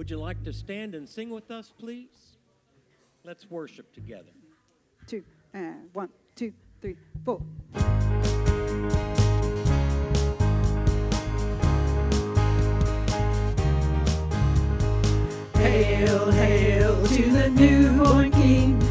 Would you like to stand and sing with us, please? Let's worship together. Two, and one, two, three, four. Hail, hail to the newborn King.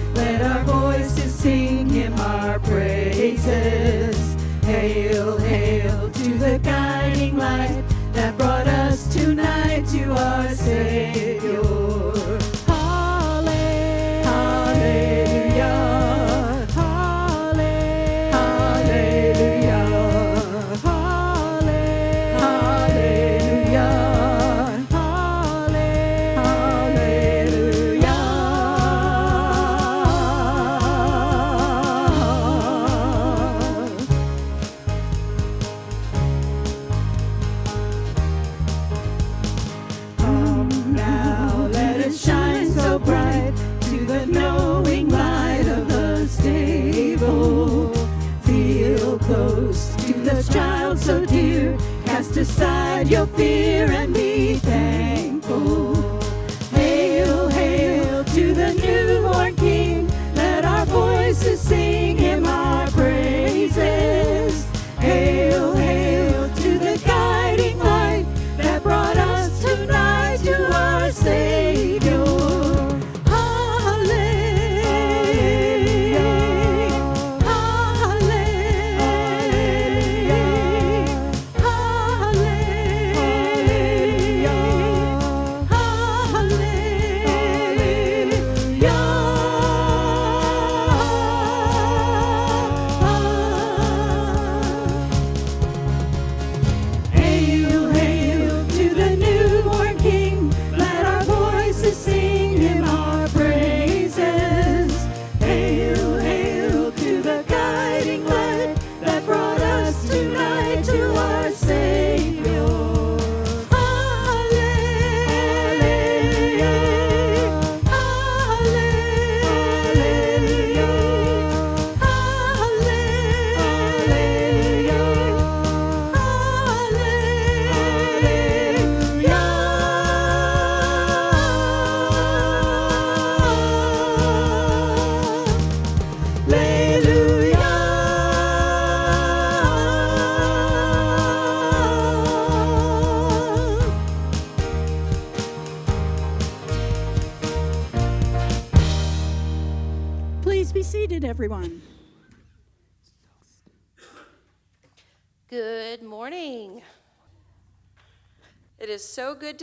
Aside your fear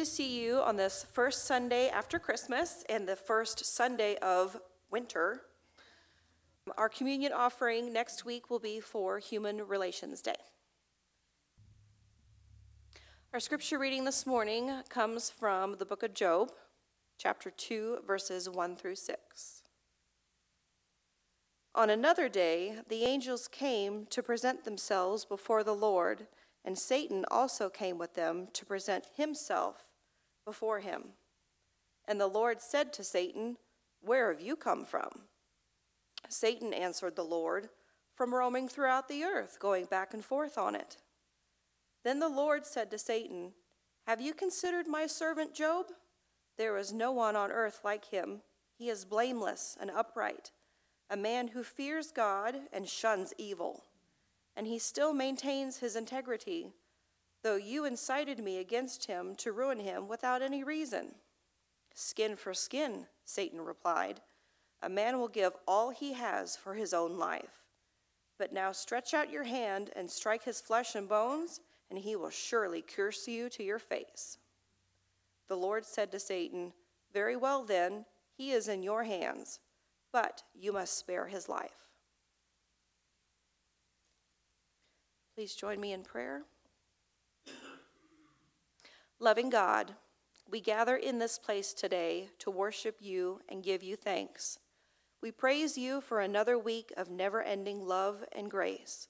see you on this first Sunday after Christmas and the first Sunday of winter. Our communion offering next week will be for Human Relations Day. Our scripture reading this morning comes from the book of Job, chapter 2, verses 1 through 6. On another day, the angels came to present themselves before the Lord, and Satan also came with them to present himself before him. And the Lord said to Satan, Where have you come from? Satan answered the Lord, From roaming throughout the earth, going back and forth on it. Then the Lord said to Satan, Have you considered my servant Job? There is no one on earth like him. He is blameless and upright a man who fears God and shuns evil. And he still maintains his integrity, though you incited me against him to ruin him without any reason. Skin for skin, Satan replied. A man will give all he has for his own life. But now stretch out your hand and strike his flesh and bones, and he will surely curse you to your face. The Lord said to Satan, Very well then, he is in your hands but you must spare his life. Please join me in prayer. Loving God, we gather in this place today to worship you and give you thanks. We praise you for another week of never ending love and grace.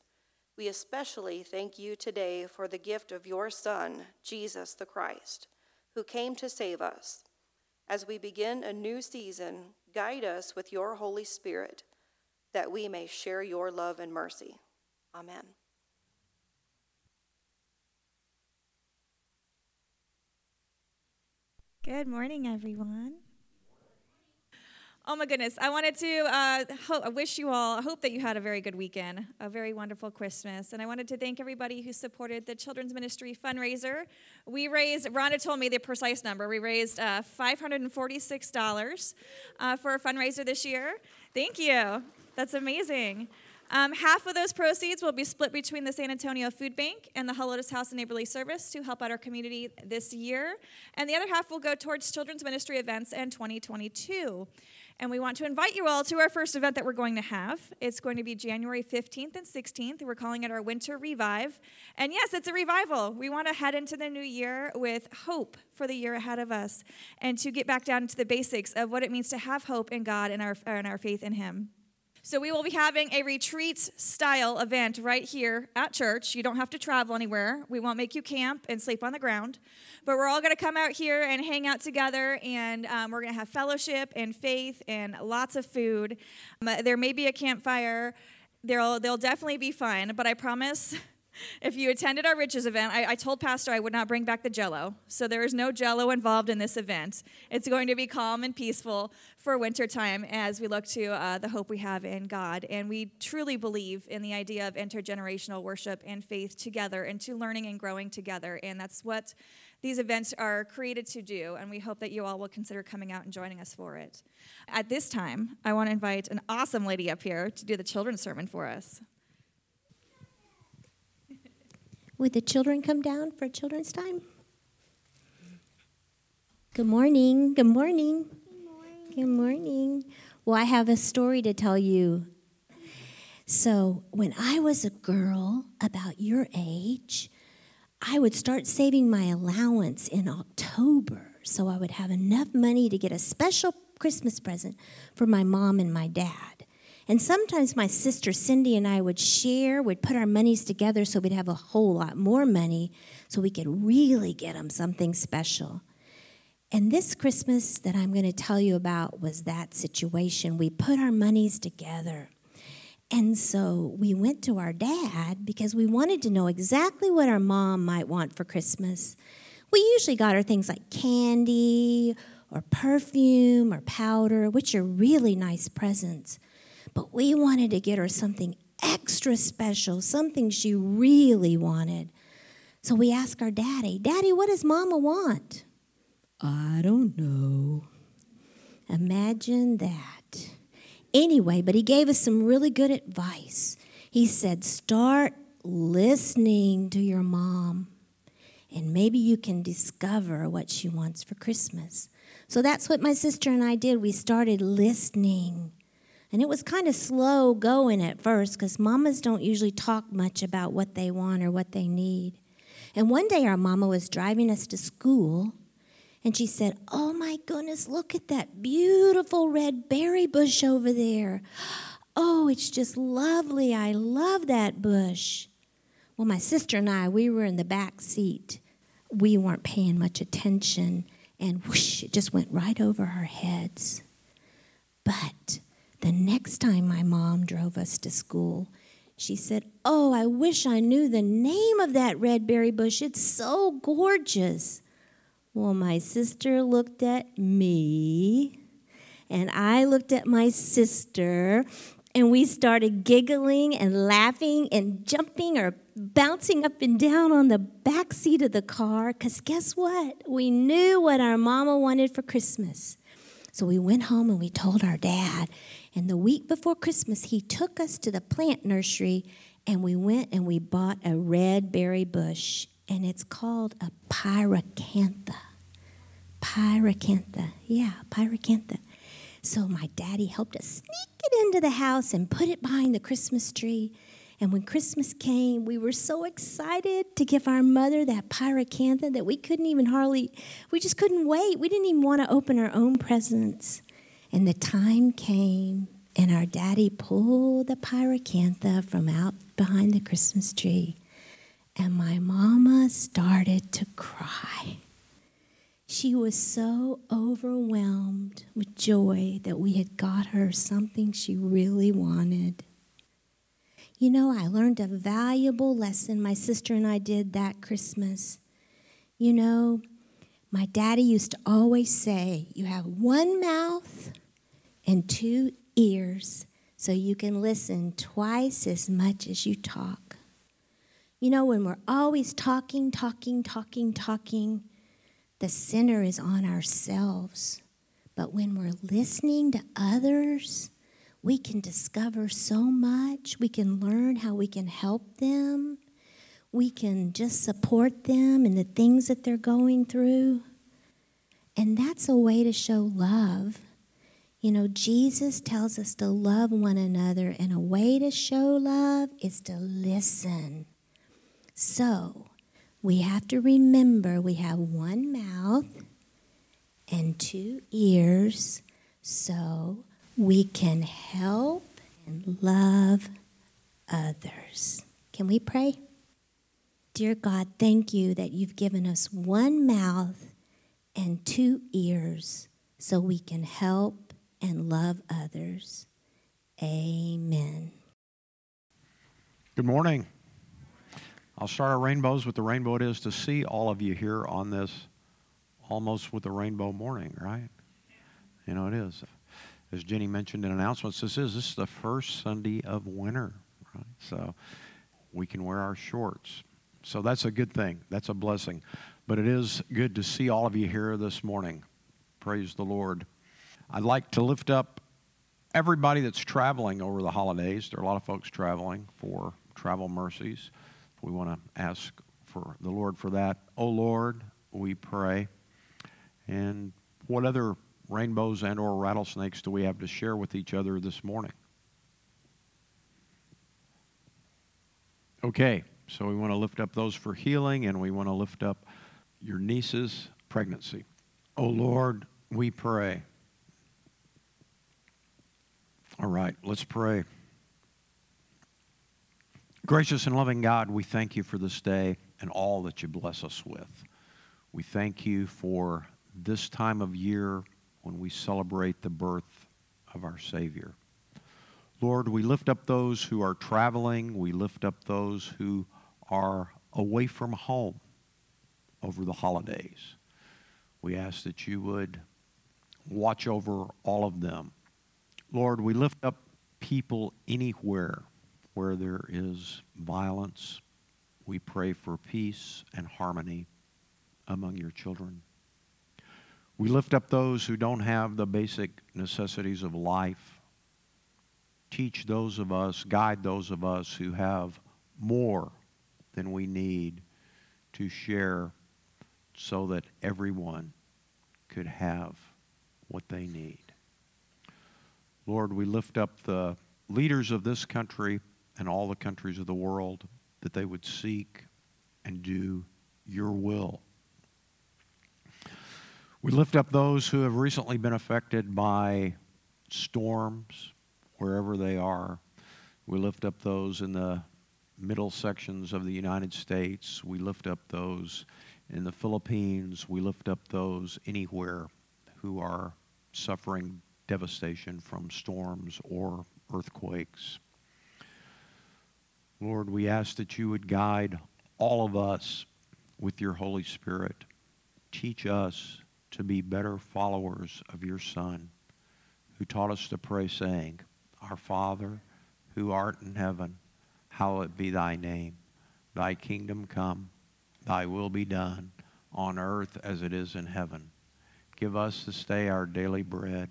We especially thank you today for the gift of your Son, Jesus the Christ, who came to save us. As we begin a new season, guide us with your Holy Spirit that we may share your love and mercy. Amen. Good morning, everyone. Oh my goodness. I wanted to uh, ho- I wish you all, I hope that you had a very good weekend, a very wonderful Christmas. And I wanted to thank everybody who supported the Children's Ministry fundraiser. We raised, Rhonda told me the precise number, we raised uh, $546 uh, for a fundraiser this year. Thank you. That's amazing. Um, half of those proceeds will be split between the San Antonio Food Bank and the Helotes House and Neighborly Service to help out our community this year. And the other half will go towards children's ministry events in 2022. And we want to invite you all to our first event that we're going to have. It's going to be January 15th and 16th. We're calling it our Winter Revive. And yes, it's a revival. We want to head into the new year with hope for the year ahead of us and to get back down to the basics of what it means to have hope in God and our, and our faith in Him. So, we will be having a retreat style event right here at church. You don't have to travel anywhere. We won't make you camp and sleep on the ground. But we're all going to come out here and hang out together, and um, we're going to have fellowship and faith and lots of food. Um, there may be a campfire. There'll, there'll definitely be fun, but I promise if you attended our Riches event, I, I, told Pastor I would not bring back the jello. So there is no jello involved in this event. It's going to be calm and peaceful for wintertime as we look to uh, the hope we have in God. And we truly believe in the idea of intergenerational worship and faith together and to learning and growing together. And that's what these events are created to do. And we hope that you all will consider coming out and joining us for it. At this time, I want to invite an awesome lady up here to do the children's sermon for us. Would the children come down for children's time? Good morning. Good morning. Good morning. Good morning. Well, I have a story to tell you. So, when I was a girl about your age, I would start saving my allowance in October so I would have enough money to get a special Christmas present for my mom and my dad. And sometimes my sister Cindy and I would share, We'd put our monies together so we'd have a whole lot more money so we could really get them something special. And this Christmas that I'm going to tell you about was that situation. We put our monies together. And so we went to our dad because we wanted to know exactly what our mom might want for Christmas. We usually got her things like candy or perfume or powder, which are really nice presents. But we wanted to get her something extra special, something she really wanted. So we asked our daddy, Daddy, what does mama want? I don't know. Imagine that. Anyway, but he gave us some really good advice. He said, Start listening to your mom, and maybe you can discover what she wants for Christmas. So that's what my sister and I did. We started listening. And it was kind of slow going at first because mamas don't usually talk much about what they want or what they need. And one day our mama was driving us to school and she said, Oh my goodness, look at that beautiful red berry bush over there. Oh, it's just lovely. I love that bush. Well, my sister and I, we were in the back seat. We weren't paying much attention, and whoosh, it just went right over our heads. The next time my mom drove us to school, she said, Oh, I wish I knew the name of that red berry bush. It's so gorgeous. Well, my sister looked at me, and I looked at my sister, and we started giggling and laughing and jumping or bouncing up and down on the back seat of the car because guess what? We knew what our mama wanted for Christmas. So we went home and we told our dad, and the week before Christmas, he took us to the plant nursery and we went and we bought a red berry bush, and it's called a pyracantha. Pyracantha. Yeah, pyracantha. So my daddy helped us sneak it into the house and put it behind the Christmas tree. And when Christmas came, we were so excited to give our mother that pyracantha that we couldn't even hardly, we just couldn't wait. We didn't even want to open our own presents. And the time came, and our daddy pulled the pyracantha from out behind the Christmas tree, and my mama started to cry. She was so overwhelmed with joy that we had got her something she really wanted. You know, I learned a valuable lesson my sister and I did that Christmas. You know, My daddy used to always say, You have one mouth and two ears, so you can listen twice as much as you talk. You know, when we're always talking, talking, talking, talking, the center is on ourselves. But when we're listening to others, we can discover so much. We can learn how we can help them. We can just support them in the things that they're going through. And that's a way to show love. You know, Jesus tells us to love one another, and a way to show love is to listen. So, we have to remember we have one mouth and two ears so we can help and love others. Can we pray? Dear God, thank you that you've given us one mouth and two ears so we can help and love others. Amen. Good morning. I'll start our rainbows with the rainbow it is to see all of you here on this almost with a rainbow morning, right? You know, it is. As Jenny mentioned in announcements, this is this is the first Sunday of winter, right? So we can wear our shorts. So that's a good thing. That's a blessing. But it is good to see all of you here this morning. Praise the Lord. I'd like to lift up everybody that's traveling over the holidays. There are a lot of folks traveling for travel mercies. We want to ask for the Lord for that. Oh Lord, we pray. And what other rainbows and or rattlesnakes do we have to share with each other this morning? Okay, so we want to lift up those for healing and we want to lift up your niece's pregnancy. Oh Lord, we pray. All right, let's pray. Gracious and loving God, we thank you for this day and all that you bless us with. We thank you for this time of year when we celebrate the birth of our Savior. Lord, we lift up those who are traveling. We lift up those who are away from home over the holidays. We ask that you would watch over all of them. Lord, we lift up people anywhere where there is violence. We pray for peace and harmony among your children. We lift up those who don't have the basic necessities of life. Teach those of us, guide those of us who have more than we need to share so that everyone could have what they need. Lord, we lift up the leaders of this country and all the countries of the world that they would seek and do your will. We lift up those who have recently been affected by storms, wherever they are. We lift up those in the middle sections of the United States. We lift up those in the Philippines. We lift up those anywhere who are suffering devastation from storms or earthquakes. Lord, we ask that you would guide all of us with your Holy Spirit. Teach us to be better followers of your Son, who taught us to pray, saying, Our Father, who art in heaven, hallowed be thy name. Thy kingdom come, thy will be done, on earth as it is in heaven. Give us this day our daily bread,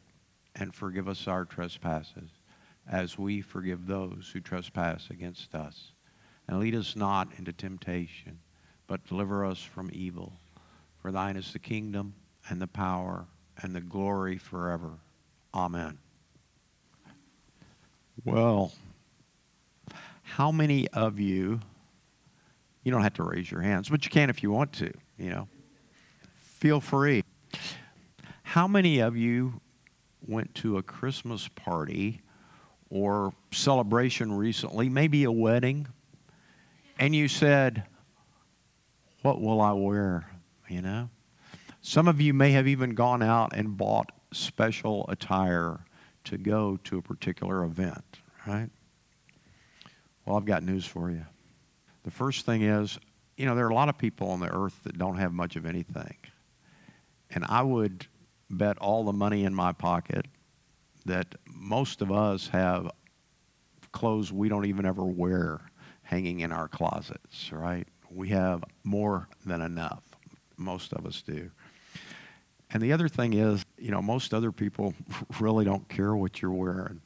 and forgive us our trespasses, as we forgive those who trespass against us. And lead us not into temptation, but deliver us from evil. For thine is the kingdom, and the power, and the glory forever. Amen. Well, how many of you, you don't have to raise your hands, but you can if you want to, you know. Feel free. How many of you went to a Christmas party or celebration recently, maybe a wedding, and you said, What will I wear? You know? Some of you may have even gone out and bought special attire to go to a particular event, right? Well, I've got news for you. The first thing is, you know, there are a lot of people on the earth that don't have much of anything. And I would bet all the money in my pocket that most of us have clothes we don't even ever wear hanging in our closets, right? We have more than enough. Most of us do. And the other thing is, you know, most other people really don't care what you're wearing.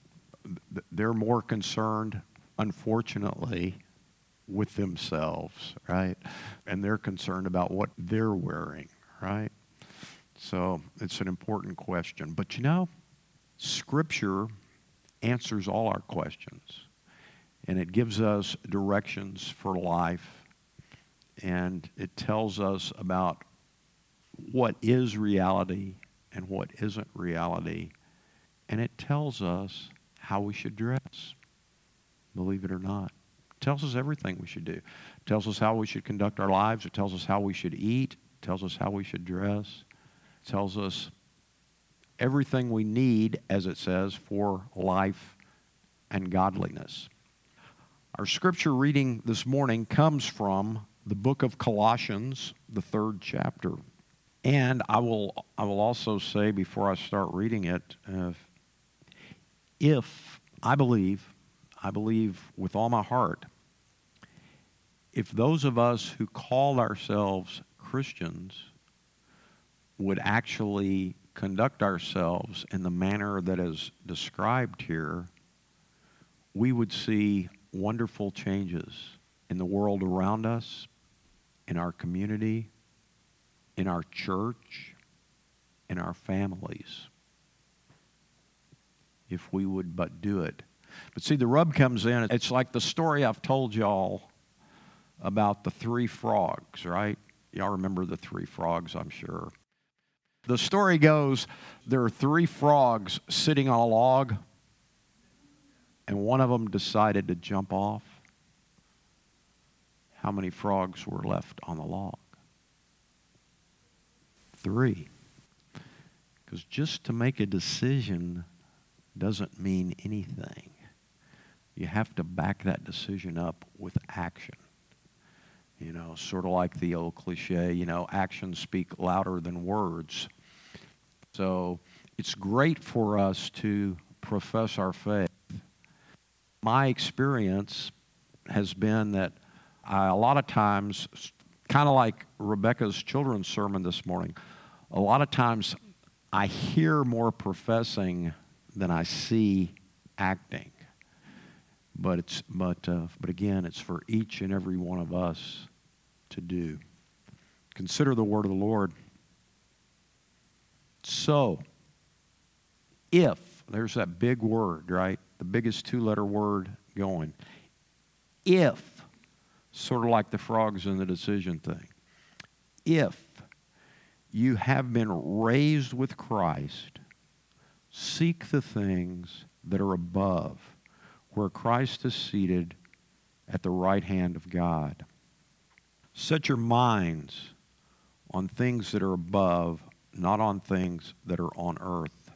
They're more concerned, unfortunately, with themselves, right? And they're concerned about what they're wearing, right? So it's an important question. But you know, Scripture answers all our questions, and it gives us directions for life, and it tells us about what is reality and what isn't reality, and it tells us how we should dress, believe it or not. It tells us everything we should do. It tells us how we should conduct our lives. It tells us how we should eat. It tells us how we should dress. Tells us everything we need, as it says, for life and godliness. Our scripture reading this morning comes from the book of Colossians, the third chapter. And I will, I will also say before I start reading it, uh, if I believe, I believe with all my heart, if those of us who call ourselves Christians would actually conduct ourselves in the manner that is described here, we would see wonderful changes in the world around us, in our community, in our church, in our families, if we would but do it. But see, the rub comes in. It's like the story I've told y'all about the three frogs, right? Y'all remember the three frogs, I'm sure. The story goes there are three frogs sitting on a log, and one of them decided to jump off. How many frogs were left on the log? Three. Because just to make a decision doesn't mean anything. You have to back that decision up with action. You know, sort of like the old cliche, you know, actions speak louder than words. So it's great for us to profess our faith. My experience has been that I, a lot of times, kind of like Rebecca's children's sermon this morning, a lot of times I hear more professing than I see acting. But it's but uh, but again, it's for each and every one of us to do. Consider the word of the Lord. So, if there's that big word, right? The biggest two-letter word going. If, sort of like the frogs in the decision thing. If you have been raised with Christ, seek the things that are above, where Christ is seated at the right hand of God. Set your minds on things that are above, not on things that are on earth.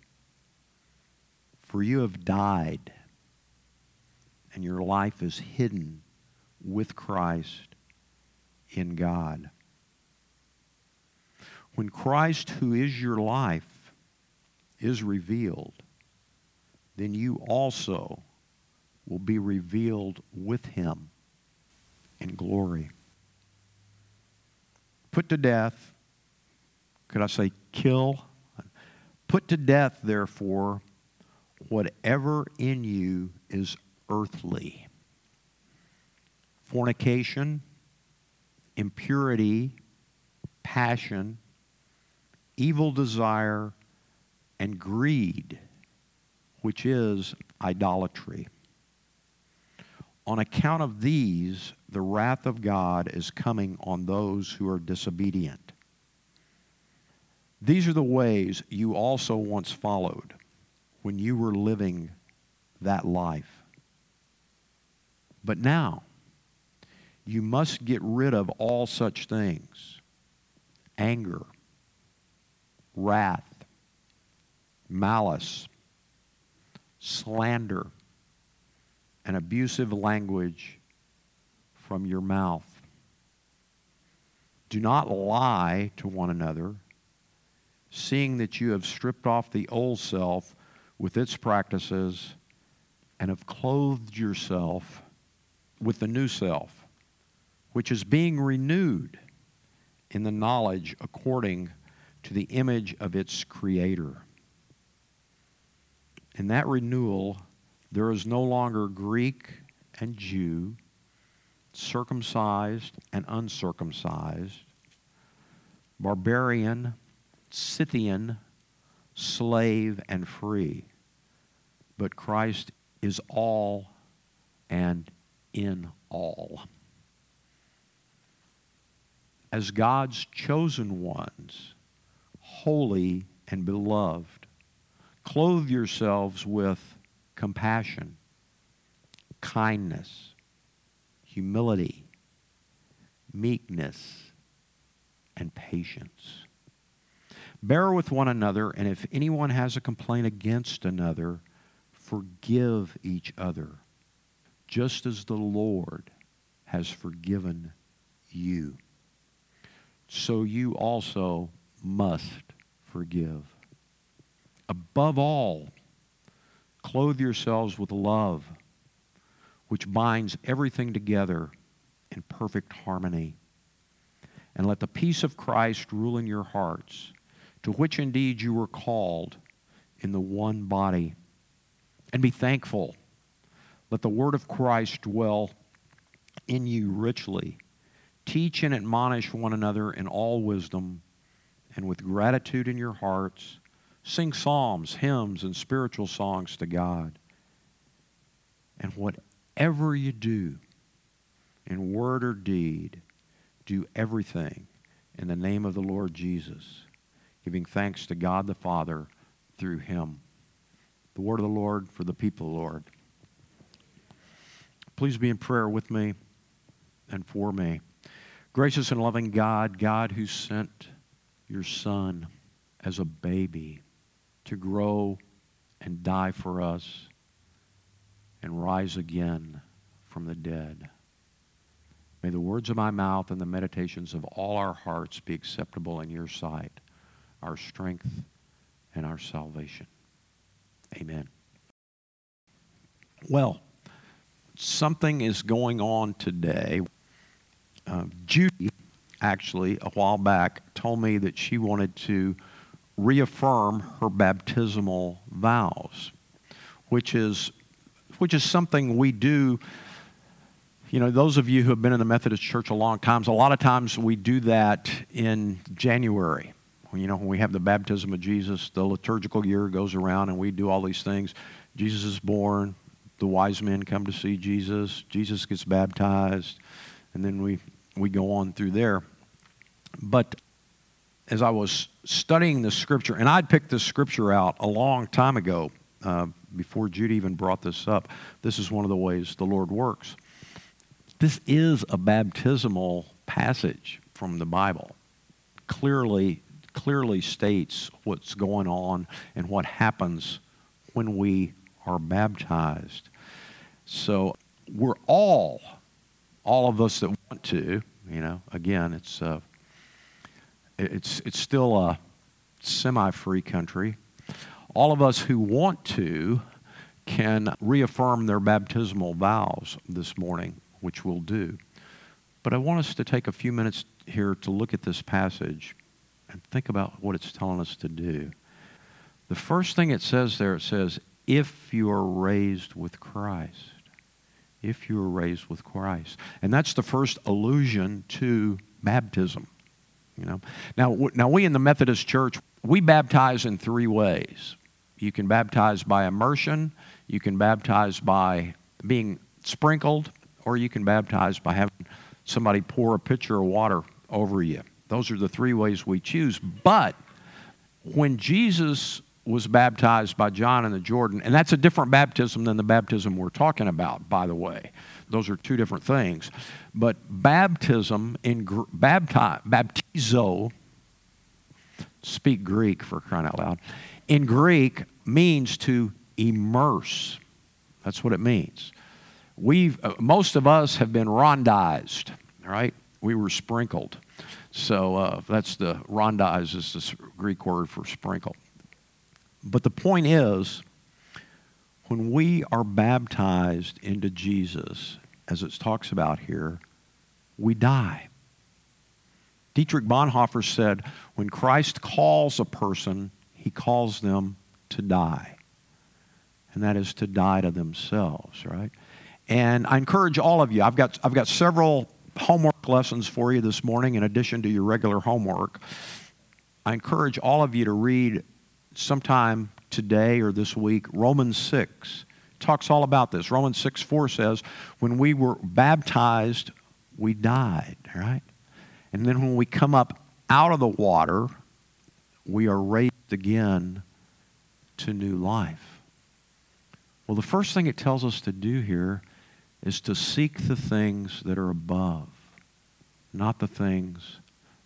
For you have died, and your life is hidden with Christ in God. When Christ, who is your life, is revealed, then you also will be revealed with him in glory. Put to death, could I say kill? Put to death, therefore, whatever in you is earthly fornication, impurity, passion evil desire, and greed, which is idolatry. On account of these, the wrath of God is coming on those who are disobedient. These are the ways you also once followed when you were living that life. But now, you must get rid of all such things anger wrath, malice, slander, and abusive language from your mouth. Do not lie to one another, seeing that you have stripped off the old self with its practices and have clothed yourself with the new self, which is being renewed in the knowledge according to the image of its creator. In that renewal, there is no longer Greek and Jew, circumcised and uncircumcised, barbarian, Scythian, slave, and free. But Christ is all and in all. As God's chosen ones, holy and beloved, clothe yourselves with compassion, kindness, humility, meekness, and patience. Bear with one another, and if anyone has a complaint against another, forgive each other, just as the Lord has forgiven you. So you also must forgive. Above all, clothe yourselves with love, which binds everything together in perfect harmony. And let the peace of Christ rule in your hearts, to which indeed you were called in the one body. And be thankful. Let the word of Christ dwell in you richly. Teach and admonish one another in all wisdom, and with gratitude in your hearts Sing psalms, hymns, and spiritual songs to God. And whatever you do, in word or deed, do everything in the name of the Lord Jesus, giving thanks to God the Father through him. The word of the Lord for the people, Lord. Please be in prayer with me and for me. Gracious and loving God, God who sent your Son as a baby to grow and die for us and rise again from the dead. May the words of my mouth and the meditations of all our hearts be acceptable in your sight, our strength and our salvation. Amen. Well, something is going on today. Uh, Judy, actually, a while back, told me that she wanted to reaffirm her baptismal vows, which is, which is something we do. You know, those of you who have been in the Methodist Church a long time, a lot of times we do that in January. You know, when we have the baptism of Jesus, the liturgical year goes around and we do all these things. Jesus is born, the wise men come to see Jesus, Jesus gets baptized, and then we, we go on through there. But as I was studying the scripture, and I'd picked this scripture out a long time ago, uh, before Judy even brought this up. This is one of the ways the Lord works. This is a baptismal passage from the Bible. Clearly, clearly states what's going on and what happens when we are baptized. So we're all, all of us that want to, you know, again, it's uh, it's, it's still a semi free country. All of us who want to can reaffirm their baptismal vows this morning, which we'll do. But I want us to take a few minutes here to look at this passage and think about what it's telling us to do. The first thing it says there, it says, if you are raised with Christ. If you are raised with Christ. And that's the first allusion to baptism. You know, now now we in the Methodist Church we baptize in three ways. You can baptize by immersion, you can baptize by being sprinkled, or you can baptize by having somebody pour a pitcher of water over you. Those are the three ways we choose. But when Jesus was baptized by John in the Jordan, and that's a different baptism than the baptism we're talking about, by the way. Those are two different things. But baptism in baptize, baptizo, speak Greek for crying out loud, in Greek means to immerse. That's what it means. We've, uh, most of us have been rantized, right? We were sprinkled. So uh, that's the rantize is the Greek word for sprinkle. But the point is, when we are baptized into Jesus, as it talks about here, we die. Dietrich Bonhoeffer said, when Christ calls a person, he calls them to die. And that is to die to themselves, right? And I encourage all of you, I've got, I've got several homework lessons for you this morning in addition to your regular homework. I encourage all of you to read sometime today or this week Romans 6 talks all about this. Romans 6 4 says, when we were baptized, we died, right? And then when we come up out of the water, we are raised again to new life. Well, the first thing it tells us to do here is to seek the things that are above, not the things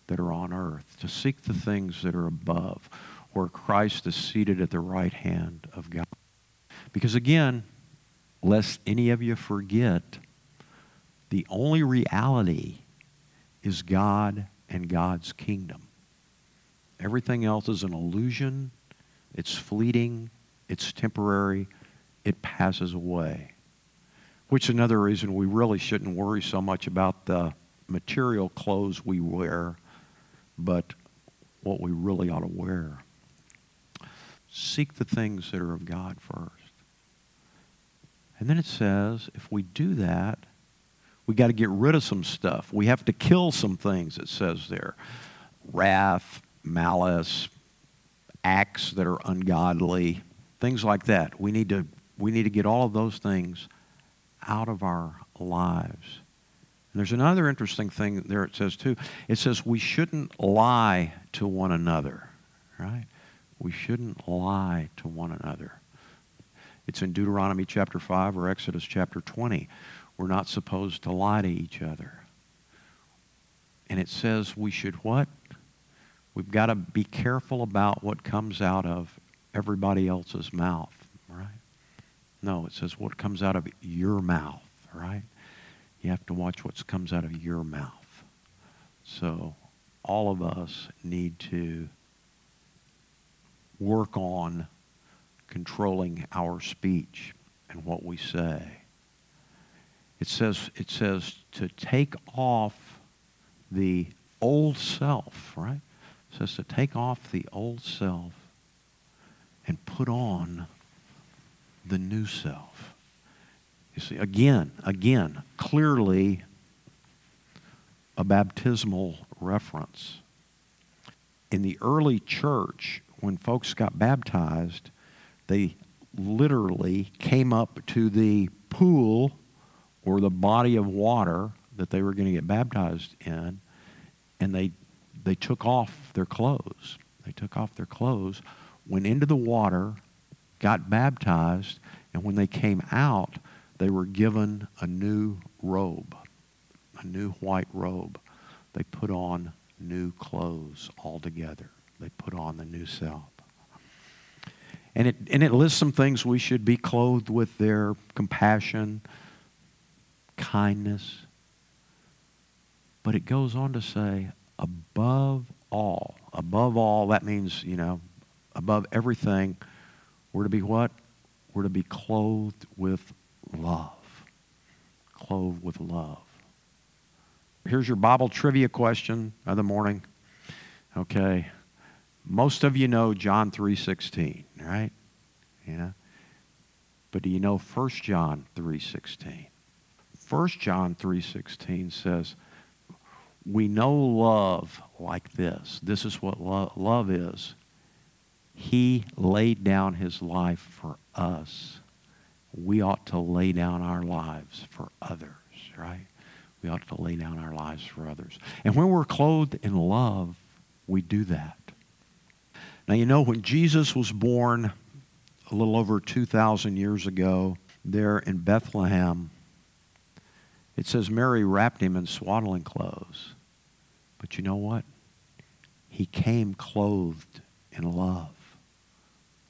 that are on earth. To seek the things that are above, where Christ is seated at the right hand of God. Because again, lest any of you forget, the only reality is God and God's kingdom. Everything else is an illusion, it's fleeting, it's temporary, it passes away. Which is another reason we really shouldn't worry so much about the material clothes we wear, but what we really ought to wear. Seek the things that are of God first. And then it says, if we do that, we got to get rid of some stuff. We have to kill some things, it says there wrath, malice, acts that are ungodly, things like that. We need to, we need to get all of those things out of our lives. And there's another interesting thing there it says too. It says we shouldn't lie to one another, right? We shouldn't lie to one another. It's in Deuteronomy chapter 5 or Exodus chapter 20. We're not supposed to lie to each other. And it says we should what? We've got to be careful about what comes out of everybody else's mouth? No, it says what comes out of your mouth, right? You have to watch what comes out of your mouth. So all of us need to work on controlling our speech and what we say. It says, it says to take off the old self, right? It says to take off the old self and put on the new self. You see, again, again, clearly a baptismal reference. In the early church, when folks got baptized, they literally came up to the pool or the body of water that they were going to get baptized in, and they, they took off their clothes. They took off their clothes, went into the water, got baptized, and when they came out, they were given a new robe, a new white robe. They put on new clothes altogether. They put on the new self. And it, and it lists some things we should be clothed with their compassion, kindness. But it goes on to say, above all, above all, that means, you know, above everything, we're to be what? We're to be clothed with love. Clothed with love. Here's your Bible trivia question of the morning. Okay. Most of you know John 3:16, right? Yeah. But do you know 1 John 3:16? 1 John 3:16 says, "We know love like this. This is what lo- love is. He laid down his life for us. We ought to lay down our lives for others, right? We ought to lay down our lives for others. And when we're clothed in love, we do that. Now, you know, when Jesus was born a little over 2,000 years ago there in Bethlehem, it says Mary wrapped him in swaddling clothes. But you know what? He came clothed in love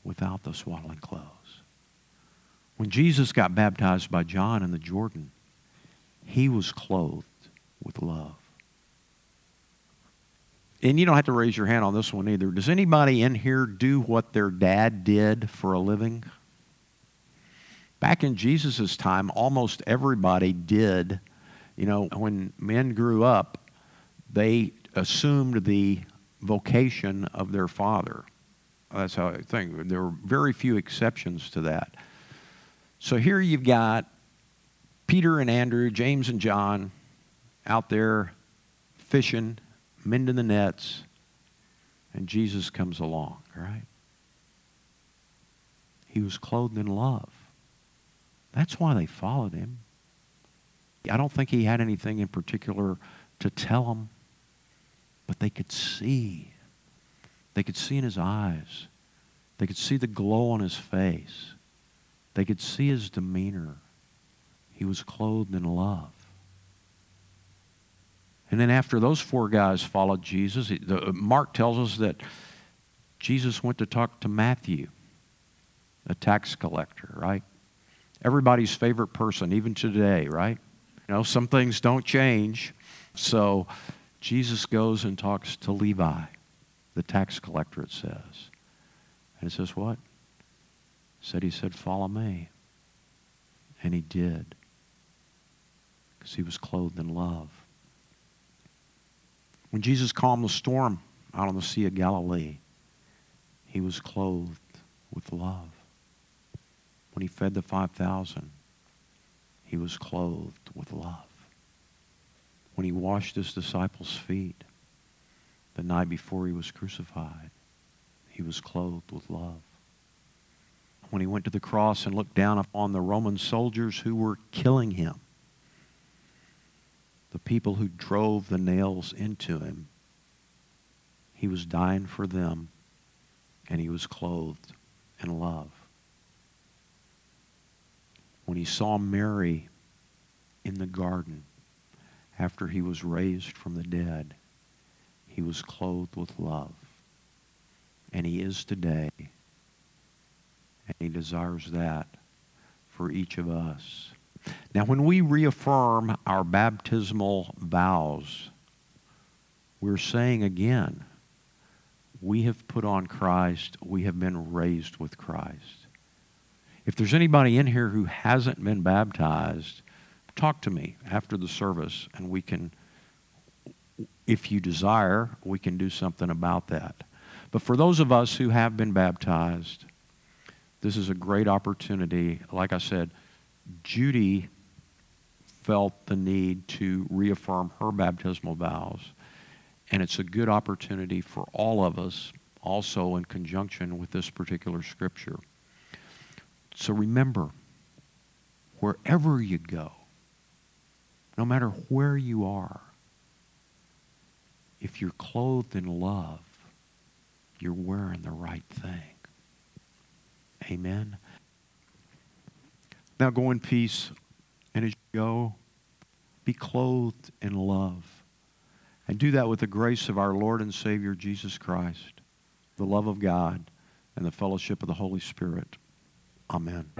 without the swaddling clothes. When Jesus got baptized by John in the Jordan, he was clothed with love. and you don't have to raise your hand on this one either. Does anybody in here do what their dad did for a living? Back in Jesus' time, almost everybody did. You know, when men grew up, they assumed the vocation of their father. That's how I think. There were very few exceptions to that. So here you've got Peter and Andrew, James and John out there fishing, mending the nets, and Jesus comes along, right? He was clothed in love. That's why they followed him. I don't think he had anything in particular to tell them, but they could see. They could see in his eyes. They could see the glow on his face. They could see his demeanor. He was clothed in love. And then after those four guys followed Jesus, uh, Mark tells us that Jesus went to talk to Matthew, a tax collector, right? Everybody's favorite person, even today, right? You know, some things don't change. So Jesus goes and talks to Levi, the tax collector, it says. And it says what? said he said, Follow me. And he did. Because he was clothed in love. When Jesus calmed the storm out on the Sea of Galilee, he was clothed with love. When he fed the 5,000, he was clothed with love. When he washed his disciples' feet the night before he was crucified, he was clothed with love. When he went to the cross and looked down upon the Roman soldiers who were killing him, the people who drove the nails into him, he was dying for them and he was clothed in love. When he saw Mary in the garden after he was raised from the dead, he was clothed with love. And he is today. And he desires that for each of us. Now, when we reaffirm our baptismal vows, we're saying again, we have put on Christ, we have been raised with Christ. If there's anybody in here who hasn't been baptized, talk to me after the service and we can, if you desire, we can do something about that. But for those of us who have been baptized, this is a great opportunity. Like I said, Judy felt the need to reaffirm her baptismal vows. And it's a good opportunity for all of us, also in conjunction with this particular scripture. So remember, wherever you go, no matter where you are, if you're clothed in love, you're wearing the right thing. Amen. Now go in peace, and as you go, be clothed in love. And do that with the grace of our Lord and Savior Jesus Christ, the love of God, and the fellowship of the Holy Spirit. Amen.